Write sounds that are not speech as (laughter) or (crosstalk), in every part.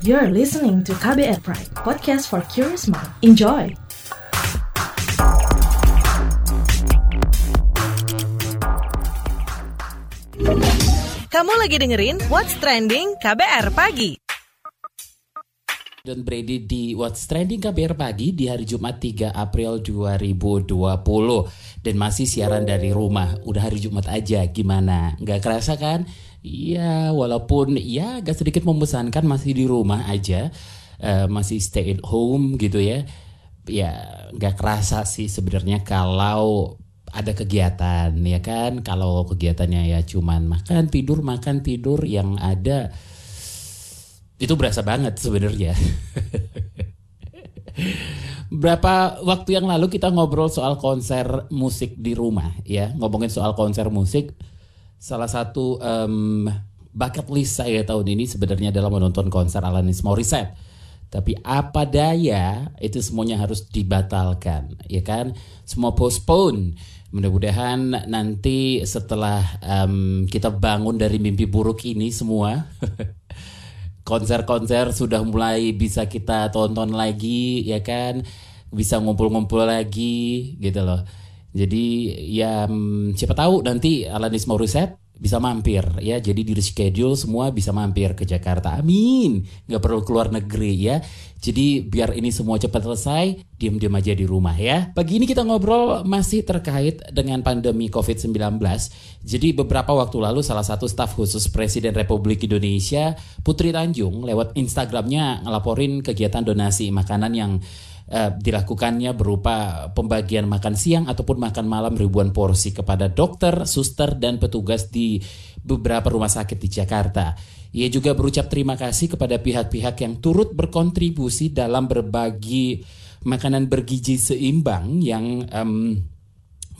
You're listening to KBR Pride, podcast for curious mind. Enjoy! Kamu lagi dengerin What's Trending KBR Pagi. Dan Brady di What's Trending KBR Pagi di hari Jumat 3 April 2020 Dan masih siaran dari rumah. Udah hari Jumat aja gimana? Nggak kerasa kan? Iya walaupun ya agak sedikit membosankan masih di rumah aja. Uh, Masih stay at home gitu ya. Ya nggak kerasa sih sebenarnya kalau ada kegiatan ya kan? Kalau kegiatannya ya cuman makan tidur makan tidur. Yang ada itu berasa banget sebenarnya. Berapa waktu yang lalu kita ngobrol soal konser musik di rumah ya. Ngomongin soal konser musik salah satu um, bucket list saya tahun ini sebenarnya adalah menonton konser Alanis Morissette. Tapi apa daya itu semuanya harus dibatalkan ya kan? Semua postpone. Mudah-mudahan nanti setelah um, kita bangun dari mimpi buruk ini semua, (laughs) konser-konser sudah mulai bisa kita tonton lagi, ya kan? Bisa ngumpul-ngumpul lagi, gitu loh. Jadi ya siapa tahu nanti Alanis Morissette bisa mampir ya. Jadi di reschedule semua bisa mampir ke Jakarta. Amin. Nggak perlu keluar negeri ya. Jadi biar ini semua cepat selesai diam-diam aja di rumah ya. Pagi ini kita ngobrol masih terkait dengan pandemi COVID-19 jadi beberapa waktu lalu salah satu staf khusus Presiden Republik Indonesia Putri Tanjung lewat Instagramnya ngelaporin kegiatan donasi makanan yang uh, dilakukannya berupa pembagian makan siang ataupun makan malam ribuan porsi kepada dokter, suster, dan petugas di beberapa rumah sakit di Jakarta. Ia juga berucap terima kasih kepada pihak-pihak yang turut berkontribusi dalam berbagi makanan bergizi seimbang yang um,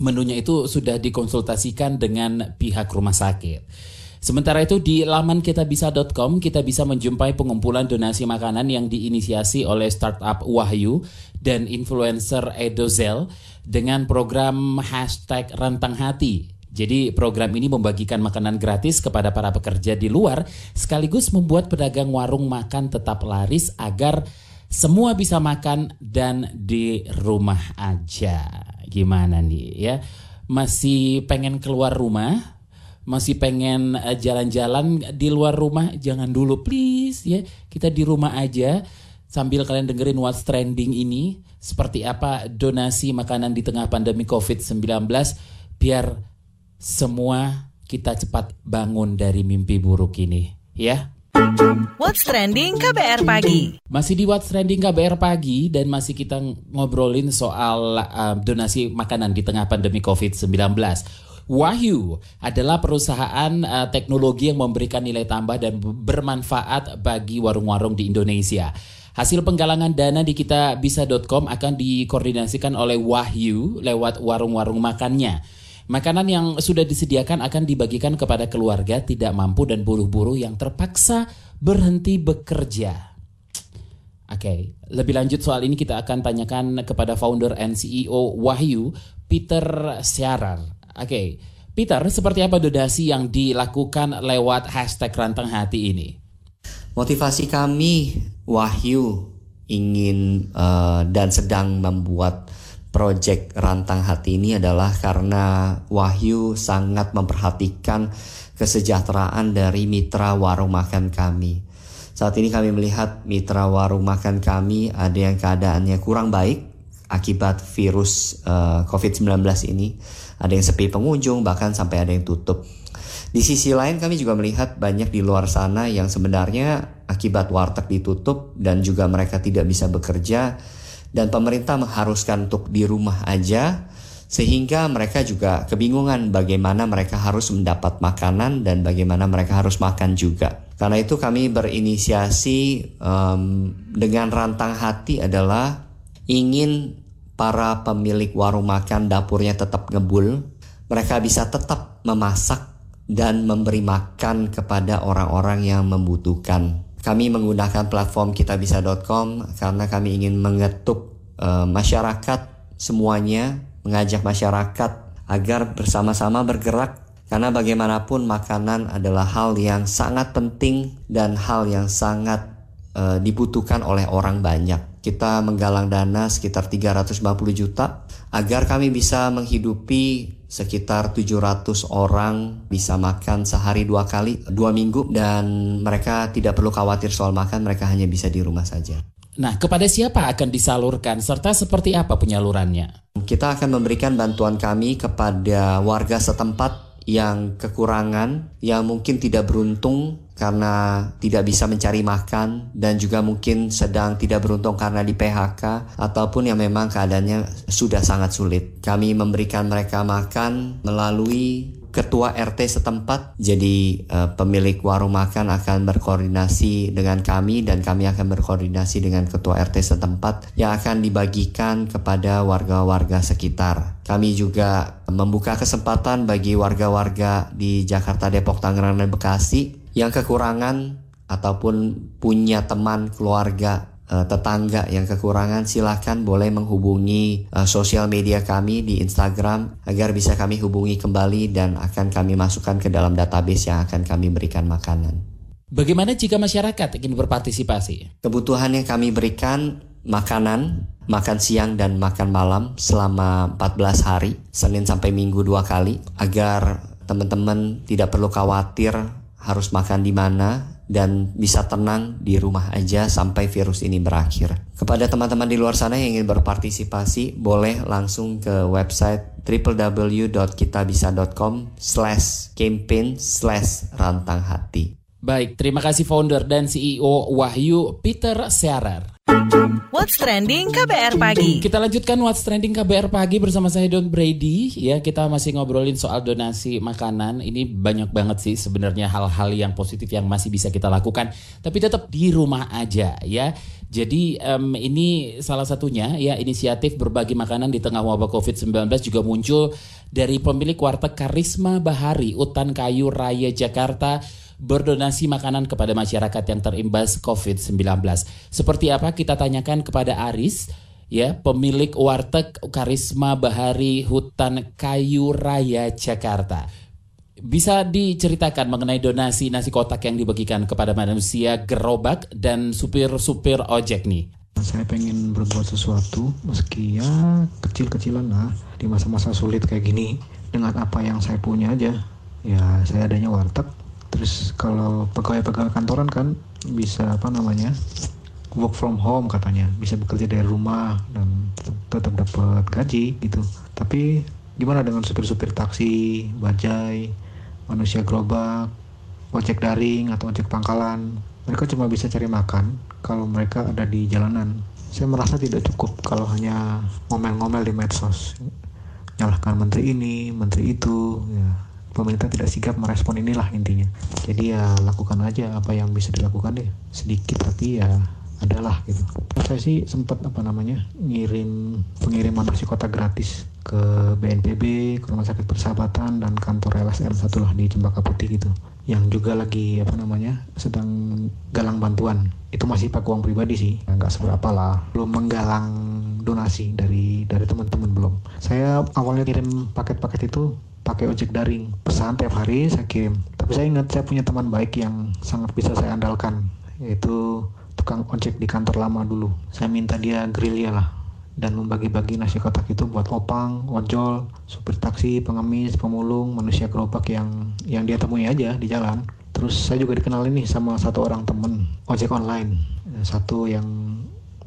menunya itu sudah dikonsultasikan dengan pihak rumah sakit. Sementara itu di laman kitabisa.com kita bisa menjumpai pengumpulan donasi makanan yang diinisiasi oleh startup Wahyu dan influencer Edozel dengan program hashtag Rantang Hati. Jadi program ini membagikan makanan gratis kepada para pekerja di luar sekaligus membuat pedagang warung makan tetap laris agar semua bisa makan dan di rumah aja. Gimana nih ya? Masih pengen keluar rumah? Masih pengen eh, jalan-jalan di luar rumah jangan dulu please ya. Kita di rumah aja sambil kalian dengerin what's trending ini. Seperti apa donasi makanan di tengah pandemi COVID-19 biar semua kita cepat bangun dari mimpi buruk ini ya. What's Trending KBR Pagi. Masih di What's Trending KBR Pagi Dan masih kita ngobrolin soal uh, donasi makanan di tengah pandemi COVID-19 Wahyu adalah perusahaan uh, teknologi yang memberikan nilai tambah dan bermanfaat bagi warung-warung di Indonesia. Hasil penggalangan dana di kitabisa.com akan dikoordinasikan oleh Wahyu lewat warung-warung makannya. Makanan yang sudah disediakan akan dibagikan kepada keluarga tidak mampu dan buruh-buruh yang terpaksa berhenti bekerja. Oke, okay. lebih lanjut soal ini kita akan tanyakan kepada founder and CEO Wahyu, Peter Siarar. Oke. Peter, seperti apa donasi yang dilakukan lewat hashtag Rantang Hati ini? Motivasi kami, Wahyu, ingin uh, dan sedang membuat proyek Rantang Hati ini adalah karena Wahyu sangat memperhatikan kesejahteraan dari mitra warung makan kami. Saat ini kami melihat mitra warung makan kami ada yang keadaannya kurang baik akibat virus uh, eh, COVID-19 ini ada yang sepi pengunjung, bahkan sampai ada yang tutup. Di sisi lain kami juga melihat banyak di luar sana yang sebenarnya akibat warteg ditutup dan juga mereka tidak bisa bekerja dan pemerintah mengharuskan untuk di rumah aja sehingga mereka juga kebingungan bagaimana mereka harus mendapat makanan dan bagaimana mereka harus makan juga. Karena itu kami berinisiasi um, dengan rantang hati adalah ingin para pemilik warung makan dapurnya tetap ngebul, mereka bisa tetap memasak dan memberi makan kepada orang-orang yang membutuhkan. Kami menggunakan platform kitabisa.com karena kami ingin mengetuk uh, masyarakat semuanya, mengajak masyarakat agar bersama-sama bergerak karena bagaimanapun makanan adalah hal yang sangat penting dan hal yang sangat uh, dibutuhkan oleh orang banyak. Kita menggalang dana sekitar 350 juta agar kami bisa menghidupi sekitar 700 orang bisa makan sehari dua kali, dua minggu dan mereka tidak perlu khawatir soal makan, mereka hanya bisa di rumah saja. Nah, kepada siapa akan disalurkan serta seperti apa penyalurannya? Kita akan memberikan bantuan kami kepada warga setempat yang kekurangan, yang mungkin tidak beruntung karena tidak bisa mencari makan dan juga mungkin sedang tidak beruntung karena di PHK ataupun yang memang keadaannya sudah sangat sulit. Kami memberikan mereka makan melalui ketua RT setempat. Jadi uh, pemilik warung makan akan berkoordinasi dengan kami dan kami akan berkoordinasi dengan ketua RT setempat yang akan dibagikan kepada warga-warga sekitar. Kami juga membuka kesempatan bagi warga-warga di Jakarta, Depok, Tangerang, dan Bekasi yang kekurangan ataupun punya teman keluarga uh, tetangga yang kekurangan silahkan boleh menghubungi uh, sosial media kami di Instagram agar bisa kami hubungi kembali dan akan kami masukkan ke dalam database yang akan kami berikan makanan. Bagaimana jika masyarakat ingin berpartisipasi? Kebutuhan yang kami berikan makanan, makan siang dan makan malam selama 14 hari, Senin sampai Minggu dua kali, agar teman-teman tidak perlu khawatir harus makan di mana dan bisa tenang di rumah aja sampai virus ini berakhir. Kepada teman-teman di luar sana yang ingin berpartisipasi, boleh langsung ke website www.kitabisa.com slash campaign slash rantang hati. Baik, terima kasih founder dan CEO Wahyu Peter Searar. What's Trending KBR Pagi. Kita lanjutkan What's Trending KBR Pagi bersama saya Don Brady. Ya, kita masih ngobrolin soal donasi makanan. Ini banyak banget sih sebenarnya hal-hal yang positif yang masih bisa kita lakukan. Tapi tetap di rumah aja ya. Jadi um, ini salah satunya ya inisiatif berbagi makanan di tengah wabah COVID-19 juga muncul dari pemilik warteg Karisma Bahari, Utan Kayu Raya Jakarta berdonasi makanan kepada masyarakat yang terimbas COVID-19. Seperti apa kita tanyakan kepada Aris, ya pemilik warteg Karisma Bahari Hutan Kayu Raya Jakarta. Bisa diceritakan mengenai donasi nasi kotak yang dibagikan kepada manusia gerobak dan supir-supir ojek nih? Saya pengen berbuat sesuatu meski ya kecil-kecilan lah di masa-masa sulit kayak gini dengan apa yang saya punya aja. Ya saya adanya warteg terus kalau pegawai-pegawai kantoran kan bisa apa namanya work from home katanya. Bisa bekerja dari rumah dan tetap, dapat gaji gitu. Tapi gimana dengan supir-supir taksi bajai manusia gerobak ojek daring atau ojek pangkalan? Mereka cuma bisa cari makan kalau mereka ada di jalanan. Saya merasa tidak cukup kalau hanya ngomel-ngomel di medsos. Nyalahkan menteri ini menteri itu ya pemerintah tidak sigap merespon inilah intinya. Jadi ya lakukan aja apa yang bisa dilakukan deh. Sedikit tapi ya adalah gitu. Saya sih sempat apa namanya ngirim pengiriman nasi kotak gratis ke BNPB ke Rumah Sakit Persahabatan dan kantor LSM satu lah di Cempaka Putih gitu. Yang juga lagi apa namanya sedang galang bantuan. Itu masih pakai uang pribadi sih. Nggak seberapa lah. Belum menggalang donasi dari dari teman-teman belum. Saya awalnya kirim paket-paket itu pakai ojek daring. Pesan tiap hari saya kirim. Tapi saya ingat saya punya teman baik yang sangat bisa saya andalkan yaitu tukang ojek di kantor lama dulu. Saya minta dia gerilya lah dan membagi-bagi nasi kotak itu buat opang, ojol, supir taksi, pengemis, pemulung, manusia gerobak yang yang dia temui aja di jalan. Terus saya juga dikenal ini sama satu orang temen ojek online, satu yang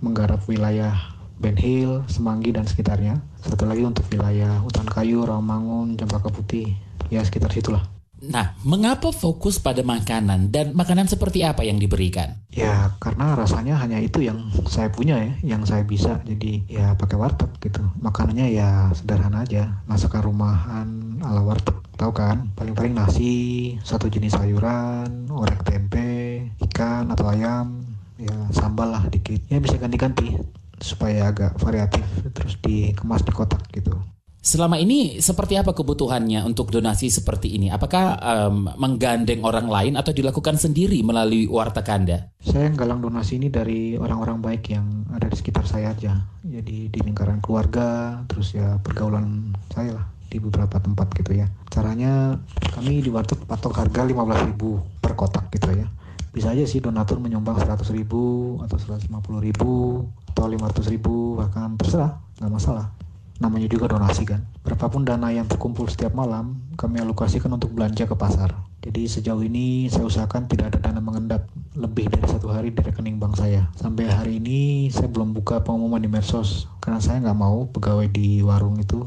menggarap wilayah Ben Hill, Semanggi dan sekitarnya. Satu lagi untuk wilayah Hutan Kayu, Rawamangun, Cempaka Putih, ya sekitar situlah. Nah, mengapa fokus pada makanan dan makanan seperti apa yang diberikan? Ya, karena rasanya hanya itu yang saya punya ya, yang saya bisa. Jadi ya pakai warteg gitu. Makanannya ya sederhana aja, masakan rumahan ala warteg. Tahu kan? Paling-paling nasi, satu jenis sayuran, orek tempe, ikan atau ayam, ya sambal lah dikit. Ya bisa ganti-ganti supaya agak variatif terus dikemas di kotak gitu. Selama ini seperti apa kebutuhannya untuk donasi seperti ini? Apakah um, menggandeng orang lain atau dilakukan sendiri melalui warteg Anda? Saya galang donasi ini dari orang-orang baik yang ada di sekitar saya aja. Jadi di lingkaran keluarga, terus ya pergaulan saya lah di beberapa tempat gitu ya. Caranya kami di warteg patok harga 15.000 per kotak gitu ya. Bisa aja sih donatur menyumbang 100 ribu atau 150 ribu atau 500 ribu bahkan terserah nggak masalah. Namanya juga donasi kan. Berapapun dana yang terkumpul setiap malam kami alokasikan untuk belanja ke pasar. Jadi sejauh ini saya usahakan tidak ada dana mengendap lebih dari satu hari di rekening bank saya. Sampai hari ini saya belum buka pengumuman di medsos karena saya nggak mau pegawai di warung itu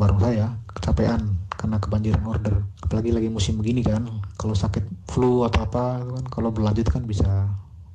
warung saya kecapean karena kebanjiran order. Apalagi lagi musim begini kan kalau sakit flu atau apa kan kalau berlanjut kan bisa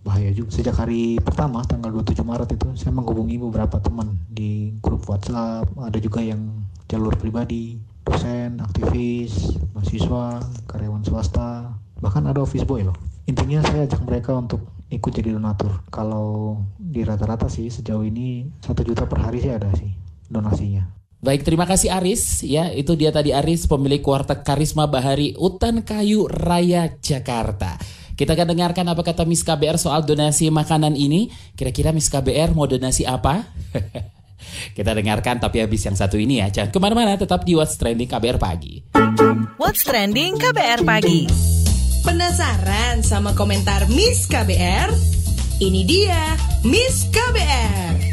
bahaya juga. Sejak hari pertama tanggal 27 Maret itu saya menghubungi beberapa teman di grup WhatsApp. Ada juga yang jalur pribadi dosen aktivis mahasiswa karyawan swasta bahkan ada office boy loh. Intinya saya ajak mereka untuk ikut jadi donatur. Kalau di rata-rata sih sejauh ini satu juta per hari sih ada sih donasinya Baik, terima kasih Aris. Ya, itu dia tadi Aris, pemilik warteg Karisma Bahari, Utan Kayu Raya, Jakarta. Kita akan dengarkan apa kata Miss KBR soal donasi makanan ini. Kira-kira Miss KBR mau donasi apa? (laughs) Kita dengarkan tapi habis yang satu ini ya. Jangan ke mana-mana, tetap di What's Trending KBR Pagi. What's Trending KBR Pagi. Penasaran sama komentar Miss KBR? Ini dia Miss KBR.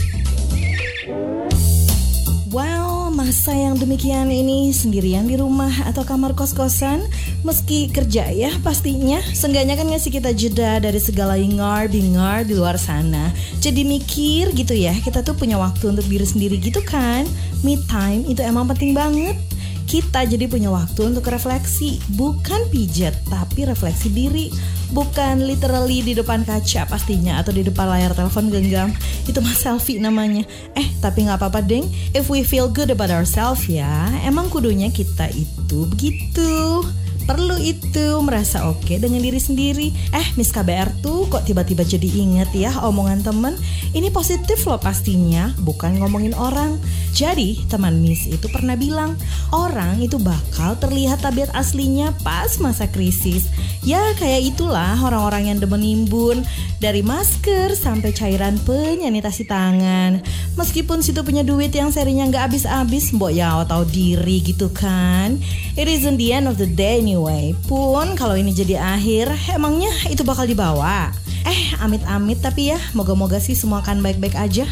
Masa yang demikian ini? Sendirian di rumah atau kamar kos-kosan? Meski kerja ya pastinya. Seenggaknya kan ngasih kita jeda dari segala ingar-bingar di luar sana. Jadi mikir gitu ya Kita tuh punya waktu untuk diri sendiri gitu kan? Me time itu emang penting banget kita jadi punya waktu untuk refleksi, bukan pijat, tapi refleksi diri, bukan literally di depan kaca pastinya atau di depan layar telepon genggam. Itu mah selfie namanya. Eh, tapi nggak apa-apa deng. If we feel good about ourselves ya, emang kudunya kita itu begitu perlu itu merasa oke dengan diri sendiri. Eh, Miss KBR tuh kok tiba-tiba jadi inget ya omongan temen. Ini positif loh pastinya, bukan ngomongin orang. Jadi, teman Miss itu pernah bilang, orang itu bakal terlihat tabiat aslinya pas masa krisis. Ya, kayak itulah orang-orang yang demen nimbun dari masker sampai cairan penyanitasi tangan. Meskipun situ punya duit yang serinya nggak habis-habis, mbok ya tahu diri gitu kan. It isn't the end of the day anyway. Pun kalau ini jadi akhir, emangnya itu bakal dibawa. Eh, amit-amit tapi ya, moga-moga sih semua akan baik-baik aja.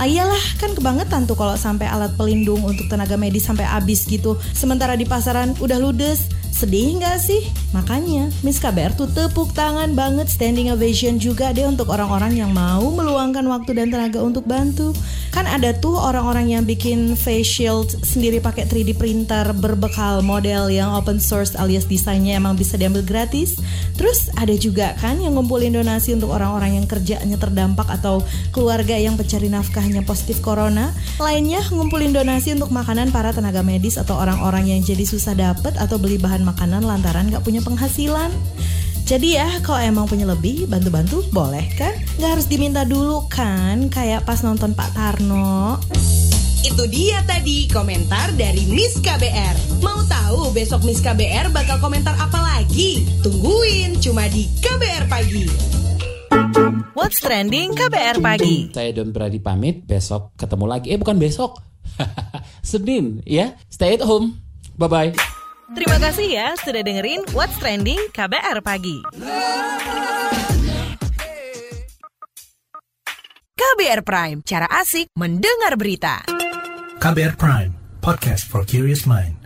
Lah iyalah, kan kebangetan tuh kalau sampai alat pelindung untuk tenaga medis sampai habis gitu. Sementara di pasaran udah ludes. Sedih nggak sih? Makanya Miss KBR tuh tepuk tangan banget standing ovation juga deh untuk orang-orang yang mau meluangkan waktu dan tenaga untuk bantu. Kan ada tuh orang-orang yang bikin face shield sendiri pakai 3D printer berbekal model yang open source alias desainnya emang bisa diambil gratis. Terus ada juga kan yang ngumpulin donasi untuk orang-orang yang kerjanya terdampak atau keluarga yang pencari nafkahnya positif corona. Lainnya ngumpulin donasi untuk makanan para tenaga medis atau orang-orang yang jadi susah dapet atau beli bahan makanan lantaran gak punya penghasilan. Jadi ya, kalau emang punya lebih, bantu-bantu boleh kan? Gak harus diminta dulu kan, kayak pas nonton Pak Tarno. Itu dia tadi komentar dari Miss KBR. Mau tahu besok Miss KBR bakal komentar apa lagi? Tungguin cuma di KBR Pagi. What's Trending KBR Pagi. Saya Don Brady pamit, besok ketemu lagi. Eh bukan besok, (laughs) Senin ya. Stay at home. Bye-bye. Terima kasih ya sudah dengerin What's Trending KBR Pagi. KBR Prime, cara asik mendengar berita. KBR Prime, podcast for curious mind.